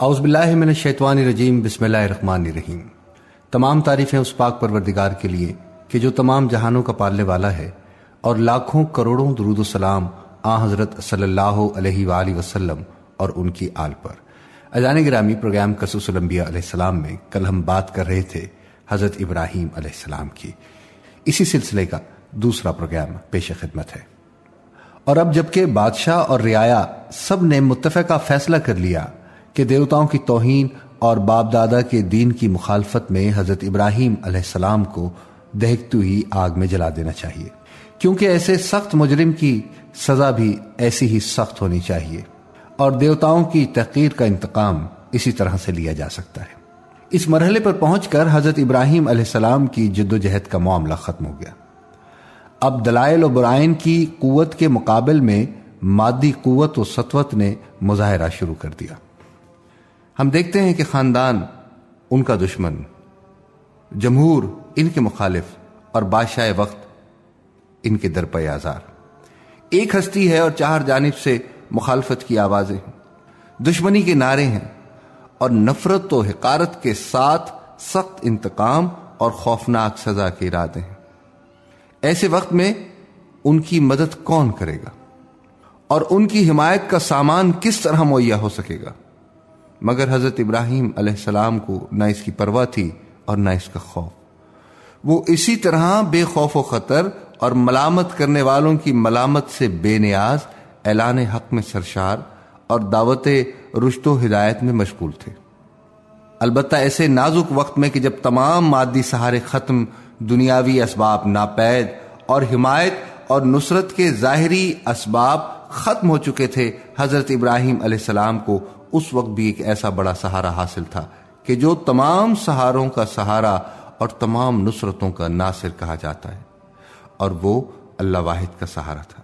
اعوذ باللہ من الشیطان الرجیم، بسم اللہ الرحمن الرحیم۔ تمام تعریفیں اس پاک پروردگار کے لیے کہ جو تمام جہانوں کا پالنے والا ہے اور لاکھوں کروڑوں درود و سلام آ حضرت صلی اللہ علیہ وآلہ وسلم اور ان کی آل پر۔ اذان گرامی پروگرام قصص الانبیاء علیہ السلام میں کل ہم بات کر رہے تھے حضرت ابراہیم علیہ السلام کی۔ اسی سلسلے کا دوسرا پروگرام پیش خدمت ہے۔ اور اب جبکہ بادشاہ اور رعایا سب نے متفقہ فیصلہ کر لیا کہ دیوتاؤں کی توہین اور باپ دادا کے دین کی مخالفت میں حضرت ابراہیم علیہ السلام کو دہکتی ہوئی آگ میں جلا دینا چاہیے۔ کیونکہ ایسے سخت مجرم کی سزا بھی ایسی ہی سخت ہونی چاہیے۔ اور دیوتاؤں کی تحقیر کا انتقام اسی طرح سے لیا جا سکتا ہے۔ اس مرحلے پر پہنچ کر حضرت ابراہیم علیہ السلام کی جد و جہد کا معاملہ ختم ہو گیا۔ اب دلائل و برائن کی قوت کے مقابل میں مادی قوت و سطوت نے مظاہرہ شروع کر دیا۔ ہم دیکھتے ہیں کہ خاندان ان کا دشمن، جمہور ان کے مخالف اور بادشاہ وقت ان کے درپے آزار۔ ایک ہستی ہے اور چار جانب سے مخالفت کی آوازیں دشمنی کے نعرے ہیں اور نفرت و حقارت کے ساتھ سخت انتقام اور خوفناک سزا کے ارادے ہیں۔ ایسے وقت میں ان کی مدد کون کرے گا؟ اور ان کی حمایت کا سامان کس طرح مہیا ہو سکے گا؟ مگر حضرت ابراہیم علیہ السلام کو نہ اس کی پرواہ تھی اور نہ اس کا خوف۔ وہ اسی طرح بے خوف و خطر اور ملامت کرنے والوں کی ملامت سے بے نیاز، اعلان حق میں سرشار اور دعوت رشت و ہدایت میں مشغول تھے۔ البتہ ایسے نازک وقت میں کہ جب تمام مادی سہارے ختم، دنیاوی اسباب ناپید اور حمایت اور نصرت کے ظاہری اسباب ختم ہو چکے تھے، حضرت ابراہیم علیہ السلام کو اس وقت بھی ایک ایسا بڑا سہارا حاصل تھا کہ جو تمام سہاروں کا سہارا اور تمام نصرتوں کا ناصر کہا جاتا ہے اور وہ اللہ واحد کا سہارا تھا۔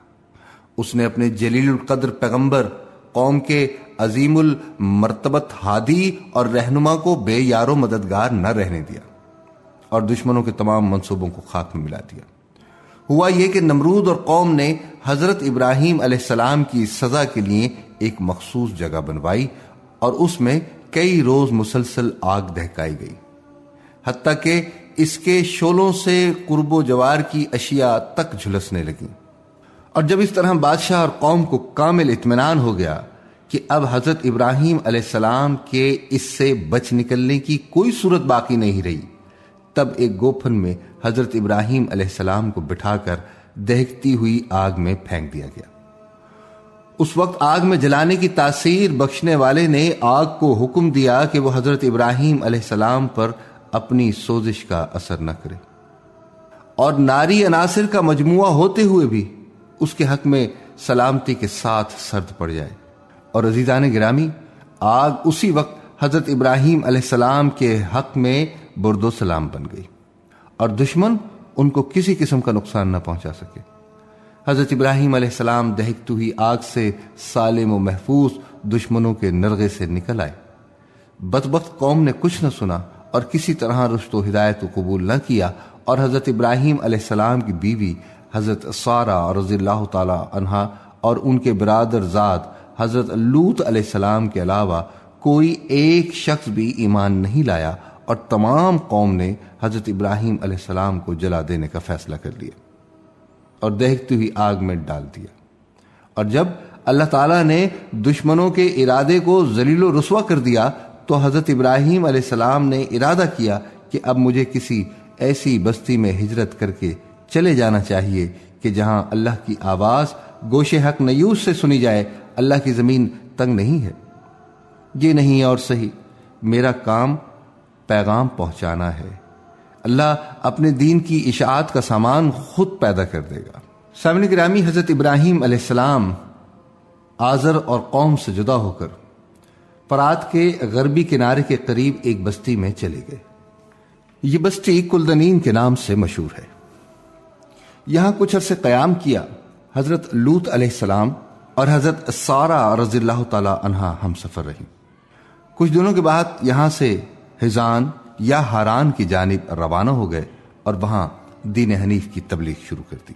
اس نے اپنے جلیل القدر پیغمبر، قوم کے عظیم المرتبت ہادی اور رہنما کو بے یارو مددگار نہ رہنے دیا اور دشمنوں کے تمام منصوبوں کو خاک میں ملا دیا۔ ہوا یہ کہ نمرود اور قوم نے حضرت ابراہیم علیہ السلام کی سزا کے لیے ایک مخصوص جگہ بنوائی اور اس میں کئی روز مسلسل آگ دہکائی گئی۔ حتیٰ کہ اس کے شولوں سے قرب و جوار کی اشیاء تک جھلسنے لگی اور جب اس طرح بادشاہ اور قوم کو کامل اطمینان ہو گیا کہ اب حضرت ابراہیم علیہ السلام کے اس سے بچ نکلنے کی کوئی صورت باقی نہیں رہی، تب ایک گوپن میں حضرت ابراہیم علیہ السلام کو بٹھا کر دہکتی ہوئی آگ میں پھینک دیا گیا۔ اس وقت آگ میں جلانے کی تاثیر بخشنے والے نے آگ کو حکم دیا کہ وہ حضرت ابراہیم علیہ السلام پر اپنی سوزش کا اثر نہ کرے۔ اور ناری عناصر کا مجموعہ ہوتے ہوئے بھی اس کے حق میں سلامتی کے ساتھ سرد پڑ جائے۔ اور عزیزان گرامی، آگ اسی وقت حضرت ابراہیم علیہ السلام کے حق میں برد و سلام بن گئی۔ اور دشمن ان کو کسی قسم کا نقصان نہ پہنچا سکے۔ حضرت ابراہیم علیہ السلام دہکتو ہی آگ سے سالم و محفوظ دشمنوں کے نرغے سے نکل آئے۔ بدبخت قوم نے کچھ نہ سنا اور کسی طرح رشت و ہدایت کو قبول نہ کیا اور حضرت ابراہیم علیہ السلام کی بیوی حضرت سارا رضی اللہ تعالی عنہا اور ان کے برادر زاد حضرت لوت علیہ السلام کے علاوہ کوئی ایک شخص بھی ایمان نہیں لایا اور تمام قوم نے حضرت ابراہیم علیہ السلام کو جلا دینے کا فیصلہ کر لیا اور دیکھتی ہوئی آگ میں ڈال دیا۔ اور جب اللہ تعالیٰ نے دشمنوں کے ارادے کو ذلیل و رسوا کر دیا، تو حضرت ابراہیم علیہ السلام نے ارادہ کیا کہ اب مجھے کسی ایسی بستی میں ہجرت کر کے چلے جانا چاہیے کہ جہاں اللہ کی آواز گوش حق نیوز سے سنی جائے۔ اللہ کی زمین تنگ نہیں ہے۔ یہ نہیں اور صحیح، میرا کام پیغام پہنچانا ہے۔ اللہ اپنے دین کی اشاعت کا سامان خود پیدا کر دے گا۔ سامنے گرامی حضرت ابراہیم علیہ السلام آزر اور قوم سے جدا ہو کر پرات کے غربی کنارے کے قریب ایک بستی میں چلے گئے۔ یہ بستی کلدنین کے نام سے مشہور ہے۔ یہاں کچھ عرصے قیام کیا حضرت لوت علیہ السلام اور حضرت سارا رضی اللہ تعالی عنہ ہم سفر رہی۔ کچھ دنوں کے بعد یہاں سے حزان یا ہاران کی جانب روانہ ہو گئے اور وہاں دین حنیف کی تبلیغ شروع کر دی۔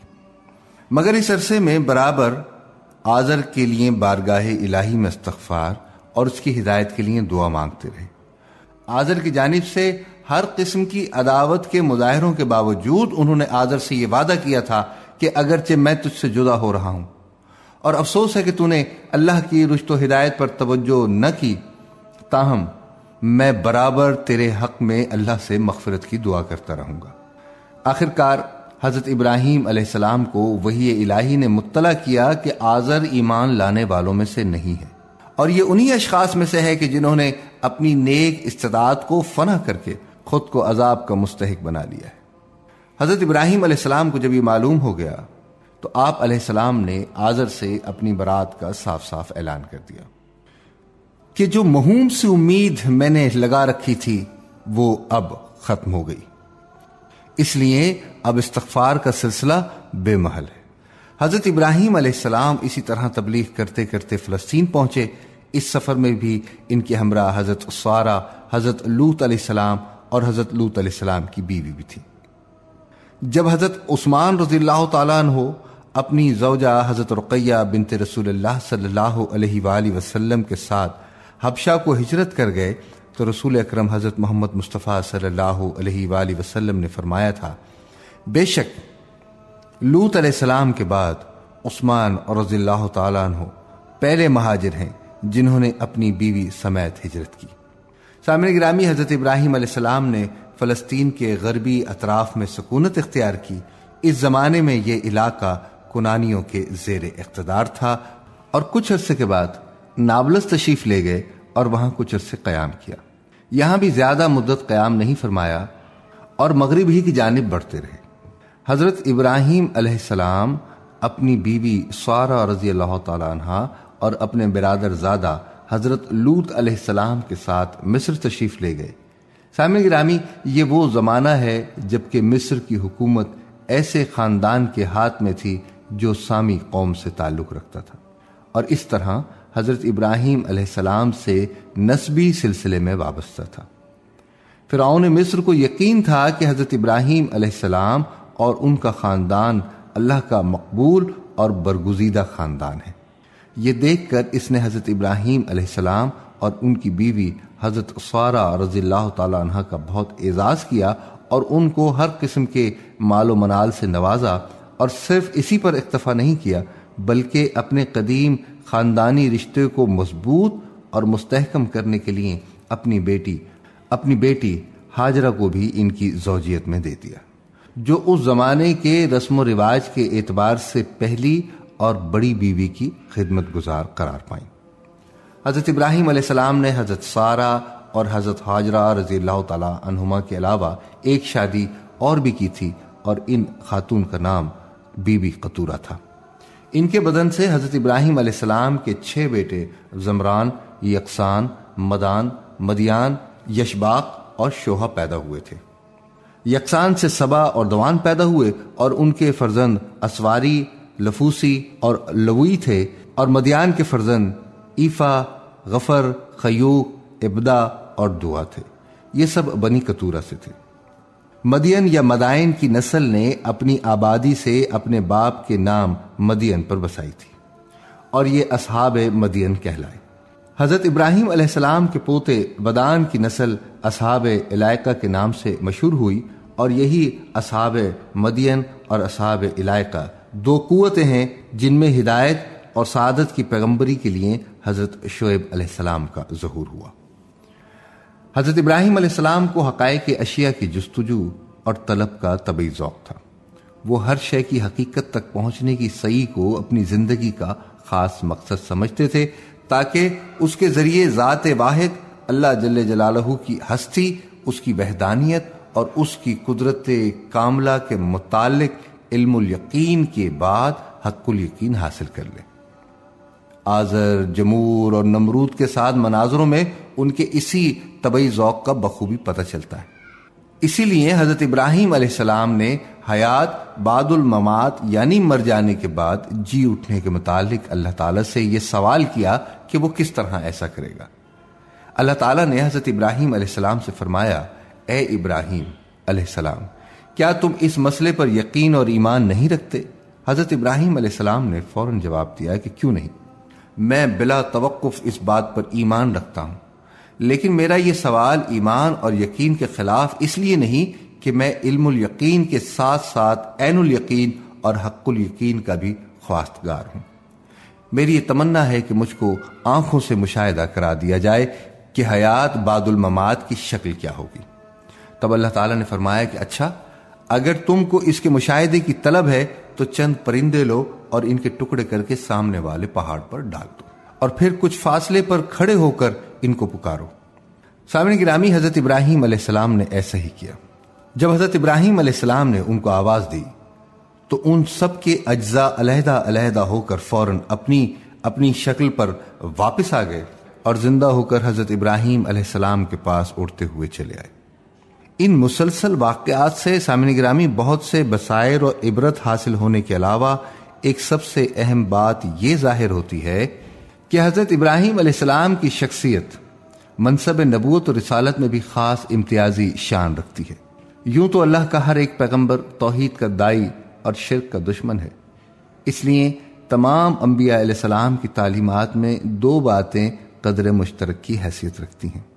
مگر اس عرصے میں برابر آزر کے لیے بارگاہ الہی میں استغفار اور اس کی ہدایت کے لیے دعا مانگتے رہے۔ آزر کی جانب سے ہر قسم کی عداوت کے مظاہروں کے باوجود انہوں نے آزر سے یہ وعدہ کیا تھا کہ اگرچہ میں تجھ سے جدا ہو رہا ہوں۔ اور افسوس ہے کہ تو نے اللہ کی رشت و ہدایت پر توجہ نہ کی، تاہم میں برابر تیرے حق میں اللہ سے مغفرت کی دعا کرتا رہوں گا۔ آخر کار حضرت ابراہیم علیہ السلام کو وہی الہی نے مطلع کیا کہ آزر ایمان لانے والوں میں سے نہیں ہے۔ اور یہ انہی اشخاص میں سے ہے کہ جنہوں نے اپنی نیک استعداد کو فنا کر کے خود کو عذاب کا مستحق بنا لیا ہے۔ حضرت ابراہیم علیہ السلام کو جب یہ معلوم ہو گیا تو آپ علیہ السلام نے آزر سے اپنی برات کا صاف صاف اعلان کر دیا۔ کہ جو مہوم سے امید میں نے لگا رکھی تھی، وہ اب ختم ہو گئی۔ اس لیے اب استغفار کا سلسلہ بے محل ہے۔ حضرت ابراہیم علیہ السلام اسی طرح تبلیغ کرتے کرتے فلسطین پہنچے۔ اس سفر میں بھی ان کے ہمراہ حضرت اسوارا حضرت لوت علیہ السلام اور حضرت لوت علیہ السلام کی بیوی بھی تھی۔ جب حضرت عثمان رضی اللہ تعالیٰ عنہ اپنی زوجہ حضرت رقیہ بنت رسول اللہ صلی اللہ علیہ وآلہ وسلم کے ساتھ حبشہ کو ہجرت کر گئے تو رسول اکرم حضرت محمد مصطفیٰ صلی اللہ علیہ وآلہ وسلم نے فرمایا تھا، بے شک لوت علیہ السلام کے بعد عثمان اور رضی اللہ تعالیٰ عنہ پہلے مہاجر ہیں جنہوں نے اپنی بیوی سمیت ہجرت کی۔ سامنے گرامی حضرت ابراہیم علیہ السلام نے فلسطین کے غربی اطراف میں سکونت اختیار کی۔ اس زمانے میں یہ علاقہ کنانیوں کے زیر اقتدار تھا اور کچھ عرصے کے بعد نابلس تشریف لے گئے اور وہاں کچھ عرصے قیام کیا۔ یہاں بھی زیادہ مدت قیام نہیں فرمایا اور مغرب ہی کی جانب بڑھتے رہے۔ حضرت ابراہیم علیہ السلام اپنی بیوی سوارا رضی اللہ تعالیٰ عنہ اور اپنے برادر زادہ حضرت لوت علیہ السلام کے ساتھ مصر تشریف لے گئے۔ سامع گرامی، یہ وہ زمانہ ہے جبکہ مصر کی حکومت ایسے خاندان کے ہاتھ میں تھی جو سامی قوم سے تعلق رکھتا تھا۔ اور اس طرح حضرت ابراہیم علیہ السلام سے نسبی سلسلے میں وابستہ تھا۔ فرعون مصر کو یقین تھا کہ حضرت ابراہیم علیہ السلام اور ان کا خاندان اللہ کا مقبول اور برگزیدہ خاندان ہے۔ یہ دیکھ کر اس نے حضرت ابراہیم علیہ السلام اور ان کی بیوی حضرت سوارا رضی اللہ تعالی عنہ کا بہت اعزاز کیا اور ان کو ہر قسم کے مال و منال سے نوازا اور صرف اسی پر اکتفا نہیں کیا، بلکہ اپنے قدیم خاندانی رشتے کو مضبوط اور مستحکم کرنے کے لیے اپنی بیٹی اپنی بیٹی حاجرہ کو بھی ان کی زوجیت میں دے دیا۔ جو اس زمانے کے رسم و رواج کے اعتبار سے پہلی اور بڑی بیوی کی خدمت گزار قرار پائیں۔ حضرت ابراہیم علیہ السلام نے حضرت سارا اور حضرت حاجرہ رضی اللہ تعالی عنہما کے علاوہ ایک شادی اور بھی کی تھی اور ان خاتون کا نام بی بی قطورہ تھا۔ ان کے بدن سے حضرت ابراہیم علیہ السلام کے چھ بیٹے، زمران، یکسان، مدان، مدیان، یشباق اور شوہا پیدا ہوئے تھے۔ یکسان سے سبا اور دوان پیدا ہوئے اور ان کے فرزند اسواری، لفوسی اور لوئی تھے اور مدیان کے فرزند ایفا، غفر، خیوق، ابدا اور دعا تھے۔ یہ سب بنی کتورا سے تھے۔ مدین یا مدائن کی نسل نے اپنی آبادی سے اپنے باپ کے نام مدین پر بسائی تھی اور یہ اصحاب مدین کہلائے۔ حضرت ابراہیم علیہ السلام کے پوتے بدان کی نسل اصحاب علاقہ کے نام سے مشہور ہوئی اور یہی اصحاب مدین اور اصحاب علاقہ دو قوتیں ہیں جن میں ہدایت اور سعادت کی پیغمبری کے لیے حضرت شعیب علیہ السلام کا ظہور ہوا۔ حضرت ابراہیم علیہ السلام کو حقائق اشیاء کی جستجو اور طلب کا طبی ذوق تھا۔ وہ ہر شے کی حقیقت تک پہنچنے کی صحیح کو اپنی زندگی کا خاص مقصد سمجھتے تھے تاکہ اس کے ذریعے ذات واحد اللہ جل جلالہ کی ہستی، اس کی وحدانیت اور اس کی قدرت کاملہ کے متعلق علم الیقین کے بعد حق الیقین حاصل کر لے۔ آزر جمور اور نمرود کے ساتھ مناظروں میں ان کے اسی طبعی ذوق کا بخوبی پتہ چلتا ہے۔ اسی لیے حضرت ابراہیم علیہ السلام نے حیات بعد الممات یعنی مر جانے کے بعد جی اٹھنے کے متعلق اللہ تعالیٰ سے یہ سوال کیا کہ وہ کس طرح ایسا کرے گا۔ اللہ تعالیٰ نے حضرت ابراہیم علیہ السلام سے فرمایا، اے ابراہیم علیہ السلام، کیا تم اس مسئلے پر یقین اور ایمان نہیں رکھتے؟ حضرت ابراہیم علیہ السلام نے فوراً جواب دیا کہ کیوں نہیں؟ میں بلا توقف اس بات پر ایمان رکھتا ہوں۔ لیکن میرا یہ سوال ایمان اور یقین کے خلاف اس لیے نہیں کہ میں علم الیقین کے ساتھ ساتھ عین الیقین اور حق الیقین کا بھی خواستگار ہوں۔ میری یہ تمنا ہے کہ مجھ کو آنکھوں سے مشاہدہ کرا دیا جائے کہ حیات بعد الممات کی شکل کیا ہوگی۔ تب اللہ تعالیٰ نے فرمایا کہ اچھا اگر تم کو اس کے مشاہدے کی طلب ہے تو چند پرندے لو اور ان کے ٹکڑے کر کے سامنے والے پہاڑ پر ڈال دو اور پھر کچھ فاصلے پر کھڑے ہو کر ان کو پکارو۔ سامنے گرامی، حضرت ابراہیم علیہ السلام نے ایسا ہی کیا۔ جب حضرت ابراہیم علیہ السلام نے ان کو آواز دی، تو ان سب کے اجزاء علیحدہ علیحدہ ہو کر فوراً اپنی اپنی شکل پر واپس آ گئے اور زندہ ہو کر حضرت ابراہیم علیہ السلام کے پاس اڑتے ہوئے چلے آئے۔ ان مسلسل واقعات سے سامنے گرامی بہت سے بسائر اور عبرت حاصل ہونے کے علاوہ ایک سب سے اہم بات یہ ظاہر ہوتی ہے کہ حضرت ابراہیم علیہ السلام کی شخصیت منصب نبوت و رسالت میں بھی خاص امتیازی شان رکھتی ہے۔ یوں تو اللہ کا ہر ایک پیغمبر توحید کا دائی اور شرک کا دشمن ہے۔ اس لیے تمام انبیاء علیہ السلام کی تعلیمات میں دو باتیں قدر مشترک کی حیثیت رکھتی ہیں۔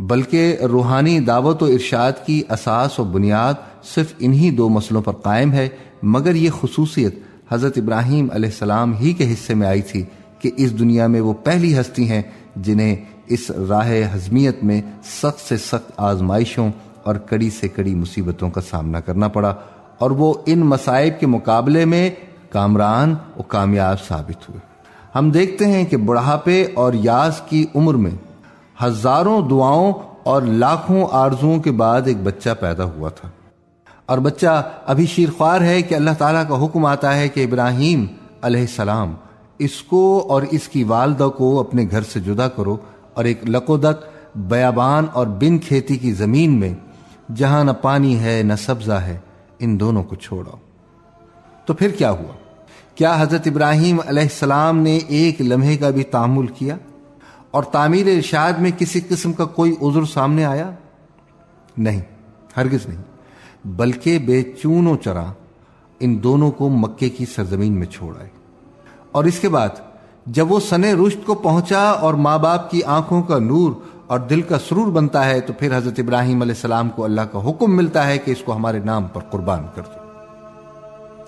بلکہ روحانی دعوت و ارشاد کی اساس و بنیاد صرف انہی دو مسئلوں پر قائم ہے، مگر یہ خصوصیت حضرت ابراہیم علیہ السلام ہی کے حصے میں آئی تھی کہ اس دنیا میں وہ پہلی ہستی ہیں جنہیں اس راہ حزمیت میں سخت سے سخت آزمائشوں اور کڑی سے کڑی مصیبتوں کا سامنا کرنا پڑا اور وہ ان مسائب کے مقابلے میں کامران و کامیاب ثابت ہوئے۔ ہم دیکھتے ہیں کہ بڑھاپے اور یاس کی عمر میں ہزاروں دعاؤں اور لاکھوں آرزوؤں کے بعد ایک بچہ پیدا ہوا تھا۔ اور بچہ ابھی شیرخوار ہے کہ اللہ تعالیٰ کا حکم آتا ہے کہ ابراہیم علیہ السلام اس کو اور اس کی والدہ کو اپنے گھر سے جدا کرو اور ایک لقودک بیابان اور بن کھیتی کی زمین میں، جہاں نہ پانی ہے نہ سبزہ ہے، ان دونوں کو چھوڑو۔ تو پھر کیا ہوا؟ کیا حضرت ابراہیم علیہ السلام نے ایک لمحے کا بھی تعمل کیا؟ اور تعمیر ارشاد میں کسی قسم کا کوئی عذر سامنے آیا؟ نہیں، ہرگز نہیں، بلکہ بے چون و چرا ان دونوں کو مکے کی سرزمین میں چھوڑ آئے۔ اور اس کے بعد جب وہ سنے رشت کو پہنچا اور ماں باپ کی آنکھوں کا نور اور دل کا سرور بنتا ہے، تو پھر حضرت ابراہیم علیہ السلام کو اللہ کا حکم ملتا ہے کہ اس کو ہمارے نام پر قربان کر دو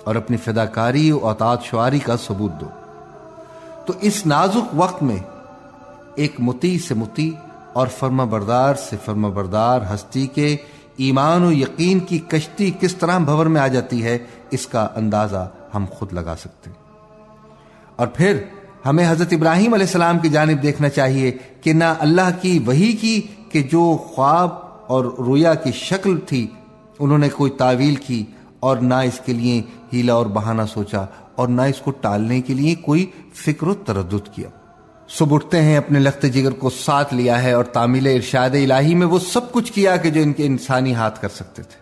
اور اپنی فداکاری و اطاعت شعاری کا ثبوت دو۔ تو اس نازک وقت میں ایک متی سے متی اور فرما بردار سے فرما بردار ہستی کے ایمان و یقین کی کشتی کس طرح بھور میں آ جاتی ہے، اس کا اندازہ ہم خود لگا سکتے ہیں۔ اور پھر ہمیں حضرت ابراہیم علیہ السلام کی جانب دیکھنا چاہیے کہ نہ اللہ کی وہی کی کہ جو خواب اور رویا کی شکل تھی، انہوں نے کوئی تعویل کی اور نہ اس کے لیے ہیلا اور بہانہ سوچا اور نہ اس کو ٹالنے کے لیے کوئی فکر و تردد کیا۔ سب اٹھتے ہیں، اپنے لخت جگر کو ساتھ لیا ہے اور تعمیل ارشاد الہی میں وہ سب کچھ کیا کہ جو ان کے انسانی ہاتھ کر سکتے تھے۔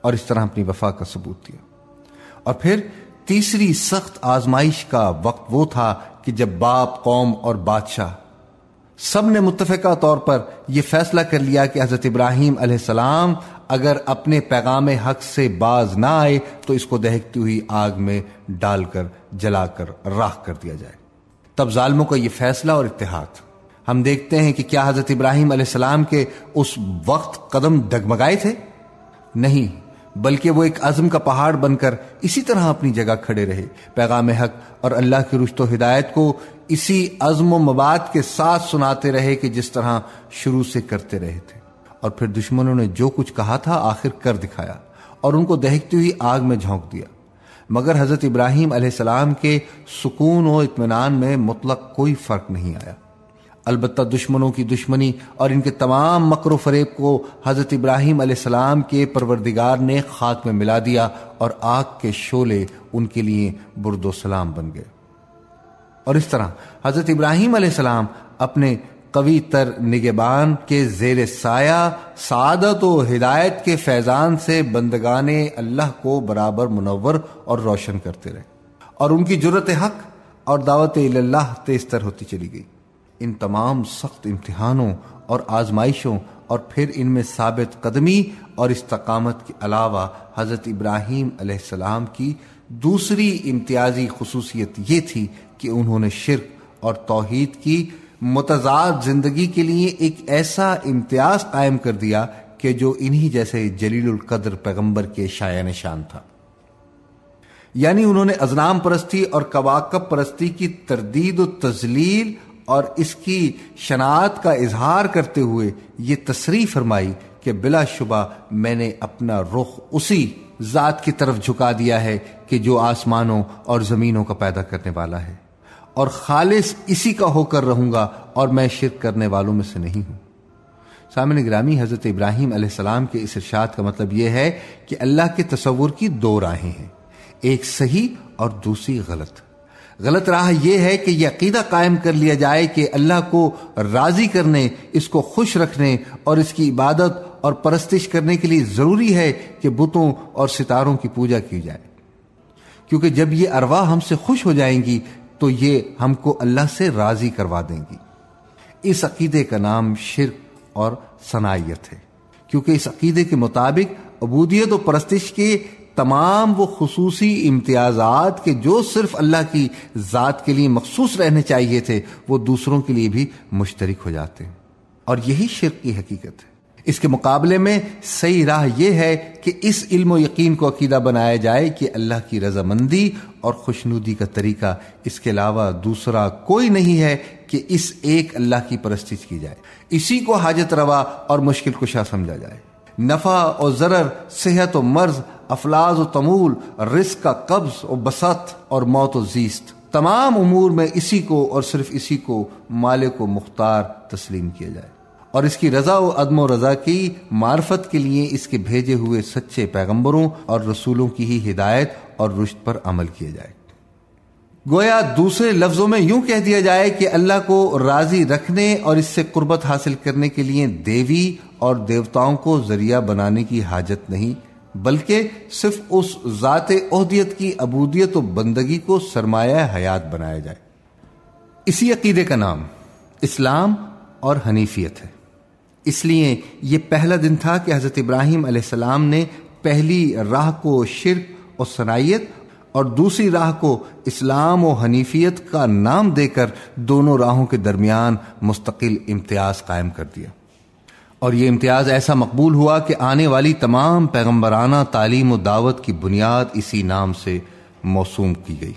اور اس طرح اپنی وفا کا ثبوت دیا۔ اور پھر تیسری سخت آزمائش کا وقت وہ تھا کہ جب باپ، قوم اور بادشاہ سب نے متفقہ طور پر یہ فیصلہ کر لیا کہ حضرت ابراہیم علیہ السلام اگر اپنے پیغام حق سے باز نہ آئے تو اس کو دہکتی ہوئی آگ میں ڈال کر، جلا کر، راہ کر دیا جائے۔ تب ظالموں کا یہ فیصلہ اور اتحاد۔ ہم دیکھتے ہیں کہ کیا حضرت ابراہیم علیہ السلام کے اس وقت قدم ڈگمگائے تھے؟ نہیں، بلکہ وہ ایک عزم کا پہاڑ بن کر اسی طرح اپنی جگہ کھڑے رہے۔ پیغام حق اور اللہ کی رشت و ہدایت کو اسی عزم و مباد کے ساتھ سناتے رہے کہ جس طرح شروع سے کرتے رہے تھے۔ اور پھر دشمنوں نے جو کچھ کہا تھا آخر کر دکھایا اور ان کو دہکتی ہوئی آگ میں جھونک دیا۔ مگر حضرت ابراہیم علیہ السلام کے سکون و اطمینان میں مطلق کوئی فرق نہیں آیا۔ البتہ دشمنوں کی دشمنی اور ان کے تمام مکر و فریب کو حضرت ابراہیم علیہ السلام کے پروردگار نے خاک میں ملا دیا اور آگ کے شولے ان کے لیے برد و سلام بن گئے۔ اور اس طرح حضرت ابراہیم علیہ السلام اپنے قوی تر نگبان کے زیر سایہ، سعادت و ہدایت کے فیضان سے بندگان اللہ کو برابر منور اور روشن کرتے رہے۔ اور ان کی جرت حق اور دعوت اللہ تیز تر ہوتی چلی گئی۔ ان تمام سخت امتحانوں اور آزمائشوں اور پھر ان میں ثابت قدمی اور استقامت کے علاوہ حضرت ابراہیم علیہ السلام کی دوسری امتیازی خصوصیت یہ تھی کہ انہوں نے شرک اور توحید کی متضاد زندگی کے لیے ایک ایسا امتیاز قائم کر دیا کہ جو انہی جیسے جلیل القدر پیغمبر کے شاع نشان تھا۔ یعنی انہوں نے ازنام پرستی اور کواکب پرستی کی تردید و تزلیل اور اس کی شناعت کا اظہار کرتے ہوئے یہ تصریح فرمائی کہ بلا شبہ میں نے اپنا رخ اسی ذات کی طرف جھکا دیا ہے کہ جو آسمانوں اور زمینوں کا پیدا کرنے والا ہے۔ اور خالص اسی کا ہو کر رہوں گا اور میں شرک کرنے والوں میں سے نہیں ہوں۔ سامن گرامی حضرت ابراہیم علیہ السلام کے اس ارشاد کا مطلب یہ ہے کہ اللہ کے تصور کی دو راہیں ہیں، ایک صحیح اور دوسری غلط۔ غلط راہ یہ ہے کہ یہ عقیدہ قائم کر لیا جائے کہ اللہ کو راضی کرنے، اس کو خوش رکھنے اور اس کی عبادت اور پرستش کرنے کے لیے ضروری ہے کہ بتوں اور ستاروں کی پوجا کی جائے۔ کیونکہ جب یہ ارواح ہم سے خوش ہو جائیں گی تو یہ ہم کو اللہ سے راضی کروا دیں گی۔ اس عقیدے کا نام شرک اور صنائیت ہے۔ کیونکہ اس عقیدے کے مطابق عبودیت و پرستش کے تمام وہ خصوصی امتیازات کے جو صرف اللہ کی ذات کے لیے مخصوص رہنے چاہیے تھے، وہ دوسروں کے لیے بھی مشترک ہو جاتے ہیں۔ اور یہی شرک کی حقیقت ہے۔ اس کے مقابلے میں صحیح راہ یہ ہے کہ اس علم و یقین کو عقیدہ بنایا جائے کہ اللہ کی رضامندی اور خوشنودی کا طریقہ اس کے علاوہ دوسرا کوئی نہیں ہے کہ اس ایک اللہ کی پرستش کی جائے۔ اسی کو حاجت روا اور مشکل کشا سمجھا جائے۔ نفع اور ضرر، صحت و مرض، افلاز و تمول رزق کا قبض و بسط اور موت و زیست۔ تمام امور میں اسی کو اور صرف اسی کو مالک و مختار تسلیم کیا جائے۔ اور اس کی رضا و عدم و رضا کی معرفت کے لیے اس کے بھیجے ہوئے سچے پیغمبروں اور رسولوں کی ہی ہدایت اور رشت پر عمل کیا جائے۔ گویا دوسرے لفظوں میں یوں کہہ دیا جائے کہ اللہ کو راضی رکھنے اور اس سے قربت حاصل کرنے کے لیے دیوی اور دیوتاؤں کو ذریعہ بنانے کی حاجت نہیں، بلکہ صرف اس ذات عہدیت کی عبودیت و بندگی کو سرمایہ حیات بنایا جائے۔ اسی عقیدے کا نام اسلام اور حنیفیت ہے۔ اس لیے یہ پہلا دن تھا کہ حضرت ابراہیم علیہ السلام نے پہلی راہ کو شرک اور صنائیت اور دوسری راہ کو اسلام و حنیفیت کا نام دے کر دونوں راہوں کے درمیان مستقل امتیاز قائم کر دیا۔ اور یہ امتیاز ایسا مقبول ہوا کہ آنے والی تمام پیغمبرانہ تعلیم و دعوت کی بنیاد اسی نام سے موسوم کی گئی۔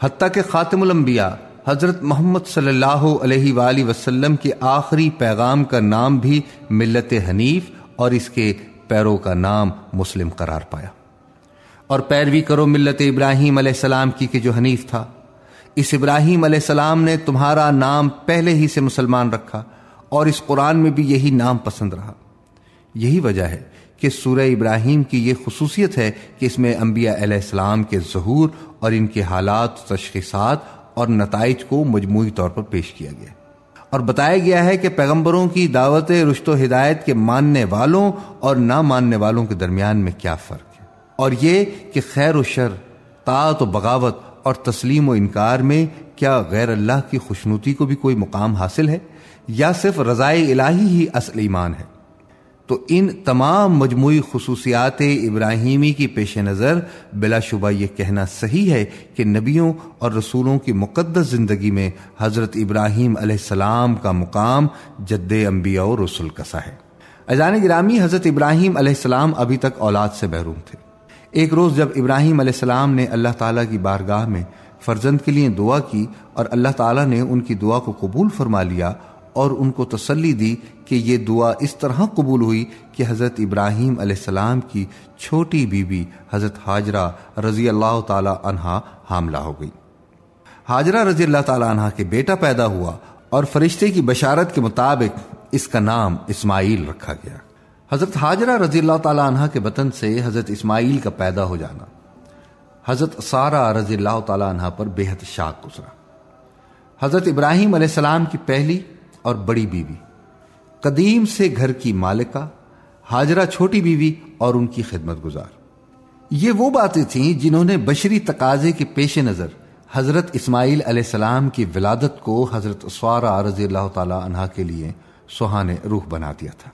حتیٰ کہ خاتم الانبیاء حضرت محمد صلی اللہ علیہ وآلہ وسلم کے آخری پیغام کا نام بھی ملت حنیف اور اس کے پیروں کا نام مسلم قرار پایا۔ اور پیروی کرو ملت ابراہیم علیہ السلام کی کہ جو حنیف تھا۔ اس ابراہیم علیہ السلام نے تمہارا نام پہلے ہی سے مسلمان رکھا اور اس قرآن میں بھی یہی نام پسند رہا۔ یہی وجہ ہے کہ سورہ ابراہیم کی یہ خصوصیت ہے کہ اس میں انبیاء علیہ السلام کے ظہور اور ان کے حالات تشخیصات اور نتائج کو مجموعی طور پر پیش کیا گیا اور بتایا گیا ہے کہ پیغمبروں کی دعوت رشت و ہدایت کے ماننے والوں اور نہ ماننے والوں کے درمیان میں کیا فرق ہے؟ اور یہ کہ خیر و شر، طاعت و بغاوت اور تسلیم و انکار میں کیا غیر اللہ کی خوشنوتی کو بھی کوئی مقام حاصل ہے؟ یا صرف رضائے الہی ہی اصل ایمان ہے؟ تو ان تمام مجموعی خصوصیات ابراہیمی کی پیش نظر بلا شبہ یہ کہنا صحیح ہے کہ نبیوں اور رسولوں کی مقدس زندگی میں حضرت ابراہیم علیہ السلام کا مقام جد انبیاء و رسول کسا ہے۔ اجان گرامی حضرت ابراہیم علیہ السلام ابھی تک اولاد سے محروم تھے۔ ایک روز جب ابراہیم علیہ السلام نے اللہ تعالیٰ کی بارگاہ میں فرزند کے لیے دعا کی اور اللہ تعالیٰ نے ان کی دعا کو قبول فرما لیا اور ان کو تسلی دی کہ یہ دعا اس طرح قبول ہوئی کہ حضرت ابراہیم علیہ السلام کی چھوٹی بیوی بی حضرت حاجرہ رضی اللہ تعالی عنہا حاملہ ہو گئی۔ حاجرہ رضی اللہ تعالی عنہ کے بیٹا پیدا ہوا اور فرشتے کی بشارت کے مطابق اس کا نام اسماعیل رکھا گیا۔ حضرت حاجرہ رضی اللہ تعالیٰ عنہ کے وطن سے حضرت اسماعیل کا پیدا ہو جانا۔ حضرت سارہ رضی اللہ تعالیٰ عنہ پر بے حد شاک گزرا۔ حضرت ابراہیم علیہ السلام کی پہلی اور بڑی بیوی۔ قدیم سے گھر کی مالکہ، حاجرہ چھوٹی بیوی اور ان کی خدمت گزار۔ یہ وہ باتیں تھیں جنہوں نے بشری تقاضے کے پیش نظر حضرت اسماعیل علیہ السلام کی ولادت کو حضرت سوارہ رضی اللہ تعالیٰ عنہ کے لیے سہانے روح بنا دیا تھا۔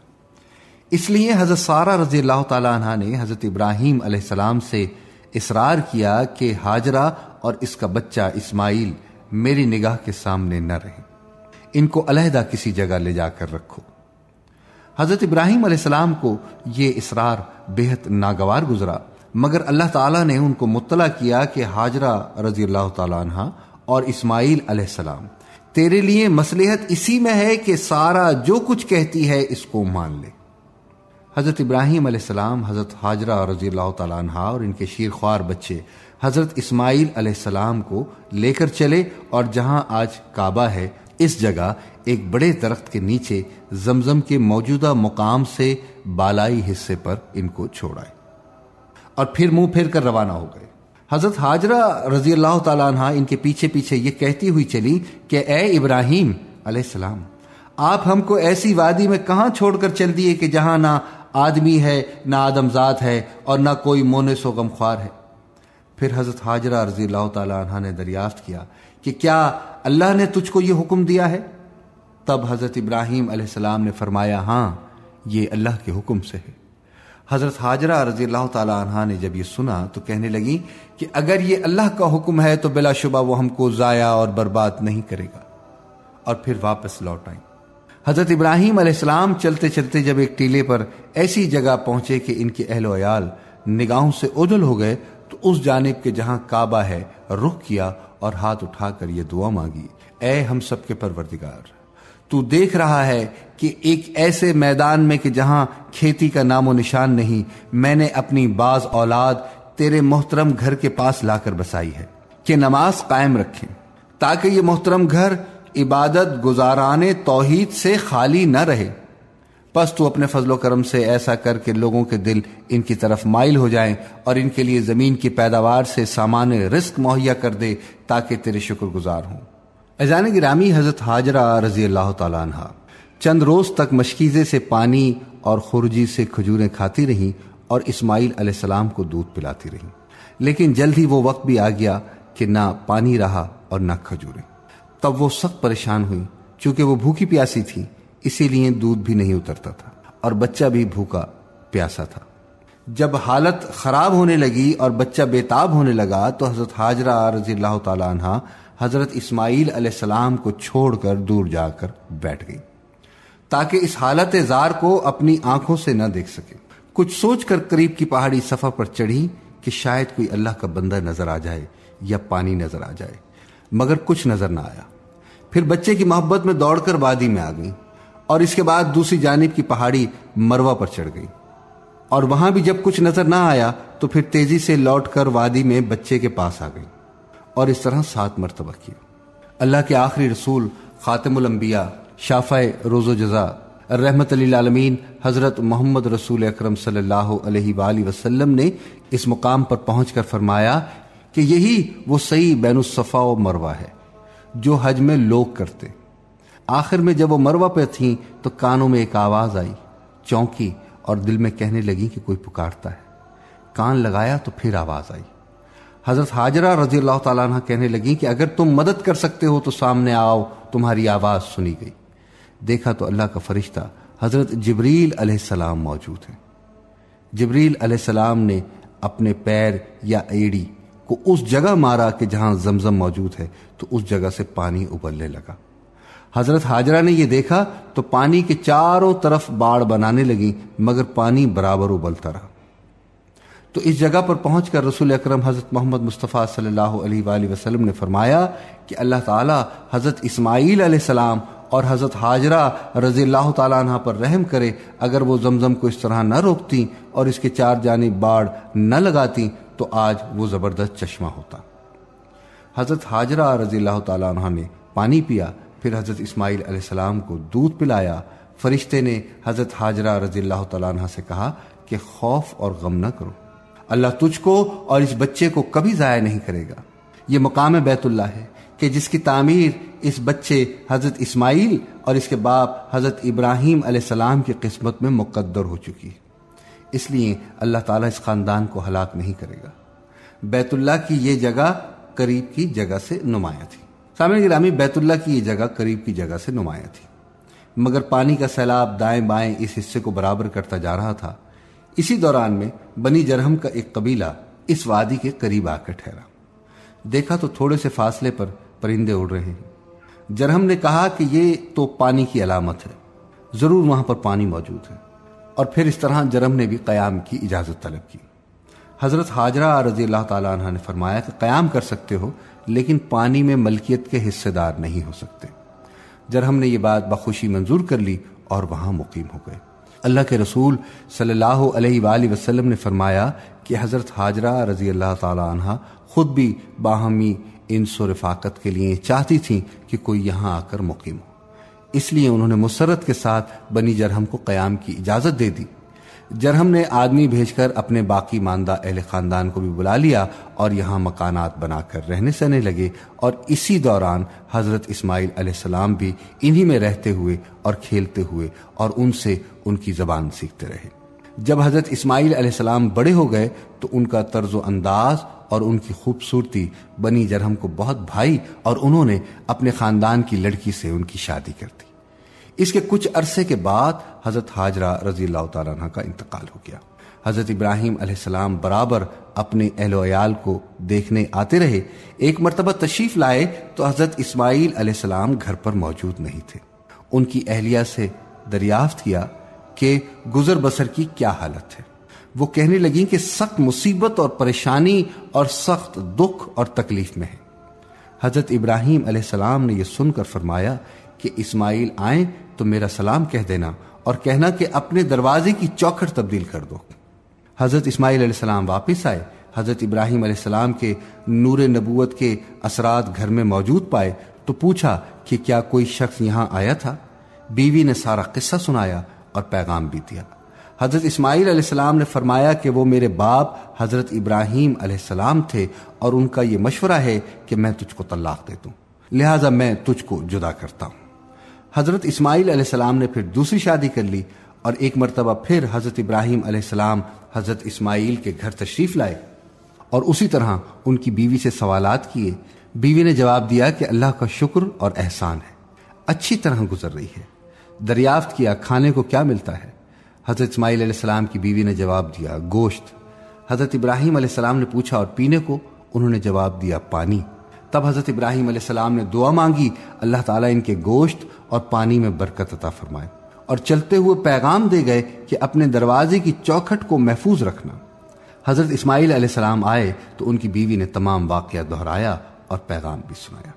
اس لیے حضرت سارہ رضی اللہ تعالیٰ عنہ نے حضرت ابراہیم علیہ السلام سے اصرار کیا کہ حاجرہ اور اس کا بچہ اسماعیل میری نگاہ کے سامنے نہ رہیں ان کو علیحدہ کسی جگہ لے جا کر رکھو۔ حضرت ابراہیم علیہ السلام کو یہ اسرار بےحد ناگوار گزرا، مگر اللہ تعالیٰ نے ان کو مطلع کیا کہ حاجرہ رضی اللہ تعالیٰ عنہ اور اسماعیل علیہ السلام، تیرے لیے مسلحت اسی میں ہے کہ سارا جو کچھ کہتی ہے اس کو مان لے۔ حضرت ابراہیم علیہ السلام، حضرت حاجرہ رضی اللہ تعالیٰ عنہ اور ان کے شیر خوار بچے حضرت اسماعیل علیہ السلام کو لے کر چلے اور جہاں آج کعبہ ہے اس جگہ ایک بڑے درخت کے نیچے زمزم کے موجودہ مقام سے بالائی حصے پر ان کو چھوڑائے اور پھر منہ پھیر کر روانہ ہو گئے۔ حضرت حاجرہ رضی اللہ تعالیٰ عنہ ان کے پیچھے پیچھے یہ کہتی ہوئی چلی کہ اے ابراہیم علیہ السلام، آپ ہم کو ایسی وادی میں کہاں چھوڑ کر چل دیے کہ جہاں نہ آدمی ہے، نہ آدم ذات ہے اور نہ کوئی مونس و غمخوار ہے؟ پھر حضرت حاجرہ رضی اللہ تعالیٰ عنہ نے دریافت کیا کہ کیا اللہ نے تجھ کو یہ حکم دیا ہے؟ تب حضرت ابراہیم علیہ السلام نے فرمایا ہاں یہ اللہ کے حکم سے ہے۔ حضرت حاجرہ رضی اللہ تعالیٰ عنہ نے جب یہ سنا تو کہنے لگی کہ اگر یہ اللہ کا حکم ہے تو بلا شبہ وہ ہم کو ضائع اور برباد نہیں کرے گا۔ اور پھر واپس لوٹ آئیں۔ حضرت ابراہیم علیہ السلام چلتے چلتے جب ایک ٹیلے پر ایسی جگہ پہنچے کہ ان کے اہل و عیال نگاہوں سے اجل ہو گئے تو اس جانب کے جہاں کعبہ ہے رخ کیا اور ہاتھ اٹھا کر یہ دعا مانگی، اے ہم سب کے پروردگار، تو دیکھ رہا ہے کہ ایک ایسے میدان میں کہ جہاں کھیتی کا نام و نشان نہیں، میں نے اپنی بعض اولاد تیرے محترم گھر کے پاس لا کر بسائی ہے، کہ نماز قائم رکھیں، تاکہ یہ محترم گھر عبادت گزاران توحید سے خالی نہ رہے۔ پس تو اپنے فضل و کرم سے ایسا کر کے لوگوں کے دل ان کی طرف مائل ہو جائیں اور ان کے لیے زمین کی پیداوار سے سامان رزق مہیا کر دے تاکہ تیرے شکر گزار ہوں۔ ایزان گرامی حضرت حاجرہ رضی اللہ تعالیٰ عنہ، چند روز تک مشکیزے سے پانی اور خرجی سے کھجوریں کھاتی رہیں اور اسماعیل علیہ السلام کو دودھ پلاتی رہیں۔ لیکن جلد ہی وہ وقت بھی آ گیا کہ نہ پانی رہا اور نہ کھجوریں۔ تب وہ سخت پریشان ہوئی چونکہ وہ بھوکی پیاسی تھی اسی لیے دودھ بھی نہیں اترتا تھا اور بچہ بھی بھوکا پیاسا تھا۔ جب حالت خراب ہونے لگی اور بچہ بےتاب ہونے لگا تو حضرت حاجرہ رضی اللہ تعالیٰ عنہ حضرت اسماعیل علیہ السلام کو چھوڑ کر دور جا کر بیٹھ گئی تاکہ اس حالت زار کو اپنی آنکھوں سے نہ دیکھ سکے۔ کچھ سوچ کر قریب کی پہاڑی صفحہ پر چڑھی کہ شاید کوئی اللہ کا بندہ نظر آ جائے یا پانی نظر آ جائے، مگر کچھ نظر نہ آیا۔ پھر بچے کی محبت میں دوڑ کر وادی میں آ گئی۔ اور اس کے بعد دوسری جانب کی پہاڑی مروا پر چڑھ گئی۔ اور وہاں بھی جب کچھ نظر نہ آیا تو پھر تیزی سے لوٹ کر وادی میں بچے کے پاس آ گئی اور اس طرح سات مرتبہ کیا۔ اللہ کے آخری رسول خاتم الانبیاء شافع روز و جزا رحمت علی حضرت محمد رسول اکرم صلی اللہ علیہ وآلہ وسلم نے اس مقام پر پہنچ کر فرمایا کہ یہی وہ صحیح بین الصفا و مروا ہے جو حج میں لوگ کرتے۔ آخر میں جب وہ مروا پہ تھیں تو کانوں میں ایک آواز آئی، چونکی اور دل میں کہنے لگی کہ کوئی پکارتا ہے۔ کان لگایا تو پھر آواز آئی۔ حضرت حاجرہ رضی اللہ تعالیٰ عنہ کہنے لگی کہ اگر تم مدد کر سکتے ہو تو سامنے آؤ، تمہاری آواز سنی گئی۔ دیکھا تو اللہ کا فرشتہ حضرت جبریل علیہ السلام موجود ہے جبریل علیہ السلام نے اپنے پیر یا ایڑی کو اس جگہ مارا کہ جہاں زمزم موجود ہے، تو اس جگہ سے پانی ابلنے لگا۔ حضرت حاجرہ نے یہ دیکھا تو پانی کے چاروں طرف باڑ بنانے لگی، مگر پانی برابر ابلتا رہا۔ تو اس جگہ پر پہنچ کر رسول اکرم حضرت محمد مصطفیٰ صلی اللہ علیہ وآلہ وسلم نے فرمایا کہ اللہ تعالی حضرت اسماعیل علیہ السلام اور حضرت حاجرہ رضی اللہ تعالیٰ عنہ پر رحم کرے، اگر وہ زمزم کو اس طرح نہ روکتی اور اس کے چار جانب باڑ نہ لگاتی تو آج وہ زبردست چشمہ ہوتا۔ حضرت حاجرہ رضی اللہ تعالیٰ عنہ نے پانی پیا پھر حضرت اسماعیل علیہ السلام کو دودھ پلایا۔ فرشتے نے حضرت حاجرہ رضی اللہ تعالیٰ عنہ سے کہا کہ خوف اور غم نہ کرو۔ اللہ تجھ کو اور اس بچے کو کبھی ضائع نہیں کرے گا۔ یہ مقام بیت اللہ ہے کہ جس کی تعمیر اس بچے حضرت اسماعیل اور اس کے باپ حضرت ابراہیم علیہ السلام کی قسمت میں مقدر ہو چکی۔ ہے اس لیے اللہ تعالیٰ اس خاندان کو ہلاک نہیں کرے گا۔ بیت اللہ کی یہ جگہ قریب کی جگہ سے نمایاں تھی۔ سامع گرامی بیت اللہ کی یہ جگہ قریب کی جگہ سے نمایاں تھی۔ مگر پانی کا سیلاب دائیں بائیں اس حصے کو برابر کرتا جا رہا تھا۔ اسی دوران میں بنی جرہم کا ایک قبیلہ اس وادی کے قریب آ کر ٹھہرا۔ دیکھا تو تھوڑے سے فاصلے پر پرندے اڑ رہے ہیں۔ جرہم نے کہا کہ یہ تو پانی کی علامت ہے۔ ضرور وہاں پر پانی موجود ہے۔ اور پھر اس طرح جرم نے بھی قیام کی اجازت طلب کی۔ حضرت حاجرہ رضی اللہ تعالیٰ عنہ نے فرمایا کہ قیام کر سکتے ہو لیکن پانی میں ملکیت کے حصے دار نہیں ہو سکتے۔ جرہم نے یہ بات بخوشی منظور کر لی اور وہاں مقیم ہو گئے۔ اللہ کے رسول صلی اللہ علیہ وآلہ وسلم نے فرمایا کہ حضرت حاجرہ رضی اللہ تعالی عنہ خود بھی باہمی انس و رفاقت کے لیے چاہتی تھیں کہ کوئی یہاں آ کر مقیم ہو۔ اس لیے انہوں نے مسرت کے ساتھ بنی جرہم کو قیام کی اجازت دے دی۔ جرہم نے آدمی بھیج کر اپنے باقی ماندہ اہل خاندان کو بھی بلا لیا اور یہاں مکانات بنا کر رہنے سہنے لگے اور اسی دوران حضرت اسماعیل علیہ السلام بھی انہی میں رہتے ہوئے اور کھیلتے ہوئے اور ان سے ان کی زبان سیکھتے رہے۔ جب حضرت اسماعیل علیہ السلام بڑے ہو گئے تو ان کا طرز و انداز اور ان کی خوبصورتی بنی جرہم کو بہت بھائی اور انہوں نے اپنے خاندان کی لڑکی سے ان کی شادی کر دی۔ اس کے کچھ عرصے کے بعد حضرت حاجرہ رضی اللہ تعالیٰ عنہ کا انتقال ہو گیا۔ حضرت ابراہیم علیہ السلام برابر اپنے اہل و عیال کو دیکھنے آتے رہے، ایک مرتبہ تشریف لائے تو حضرت اسماعیل علیہ السلام گھر پر موجود نہیں تھے۔ ان کی اہلیہ سے دریافت کیا کہ گزر بسر کی کیا حالت ہے۔ وہ کہنے لگیں کہ سخت مصیبت اور پریشانی اور سخت دکھ اور تکلیف میں ہے حضرت ابراہیم علیہ السلام نے یہ سن کر فرمایا کہ اسماعیل آئیں تو میرا سلام کہہ دینا اور کہنا کہ اپنے دروازے کی چوکھٹ تبدیل کر دو۔ حضرت اسماعیل علیہ السلام واپس آئے۔ حضرت ابراہیم علیہ السلام کے نور نبوت کے اثرات گھر میں موجود پائے تو پوچھا کہ کیا کوئی شخص یہاں آیا تھا؟ بیوی نے سارا قصہ سنایا اور پیغام بھی دیا۔ حضرت اسماعیل علیہ السلام نے فرمایا کہ وہ میرے باپ حضرت ابراہیم علیہ السلام تھے اور ان کا یہ مشورہ ہے کہ میں تجھ کو طلاق دے دوں۔ لہٰذا میں تجھ کو جدا کرتا ہوں۔ حضرت اسماعیل علیہ السلام نے پھر دوسری شادی کر لی اور ایک مرتبہ پھر حضرت ابراہیم علیہ السلام حضرت اسماعیل کے گھر تشریف لائے اور اسی طرح ان کی بیوی سے سوالات کیے۔ بیوی نے جواب دیا کہ اللہ کا شکر اور احسان ہے۔ اچھی طرح گزر رہی ہے۔ دریافت کیا کھانے کو کیا ملتا ہے؟ حضرت اسماعیل علیہ السلام کی بیوی نے جواب دیا، گوشت۔ حضرت ابراہیم علیہ السلام نے پوچھا اور پینے کو؟ انہوں نے جواب دیا، پانی۔ تب حضرت ابراہیم علیہ السلام نے دعا مانگی، اللہ تعالیٰ ان کے گوشت اور پانی میں برکت عطا فرمائے۔ اور چلتے ہوئے پیغام دے گئے کہ اپنے دروازے کی چوکھٹ کو محفوظ رکھنا۔ حضرت اسماعیل علیہ السلام آئے تو ان کی بیوی نے تمام واقعہ دہرایا اور پیغام بھی سنایا۔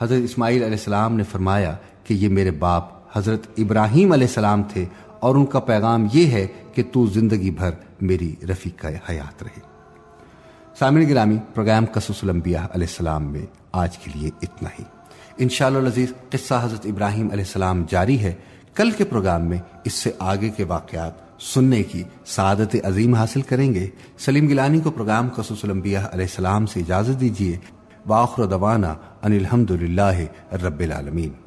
حضرت اسماعیل علیہ السلام نے فرمایا کہ یہ میرے باپ حضرت ابراہیم علیہ السلام تھے اور ان کا پیغام یہ ہے کہ تو زندگی بھر میری رفیق حیات رہے۔ سامن گرامی، پروگرام قصص الانبیاء علیہ السلام میں آج کے لیے اتنا ہی۔ انشاءاللہ العزیز قصہ حضرت ابراہیم علیہ السلام جاری ہے۔ کل کے پروگرام میں اس سے آگے کے واقعات سننے کی سعادت عظیم حاصل کریں گے۔ سلیم گلانی کو پروگرام قصص الانبیاء علیہ السلام سے اجازت دیجیے واخر دوانا ان الحمد للہ رب العالمین۔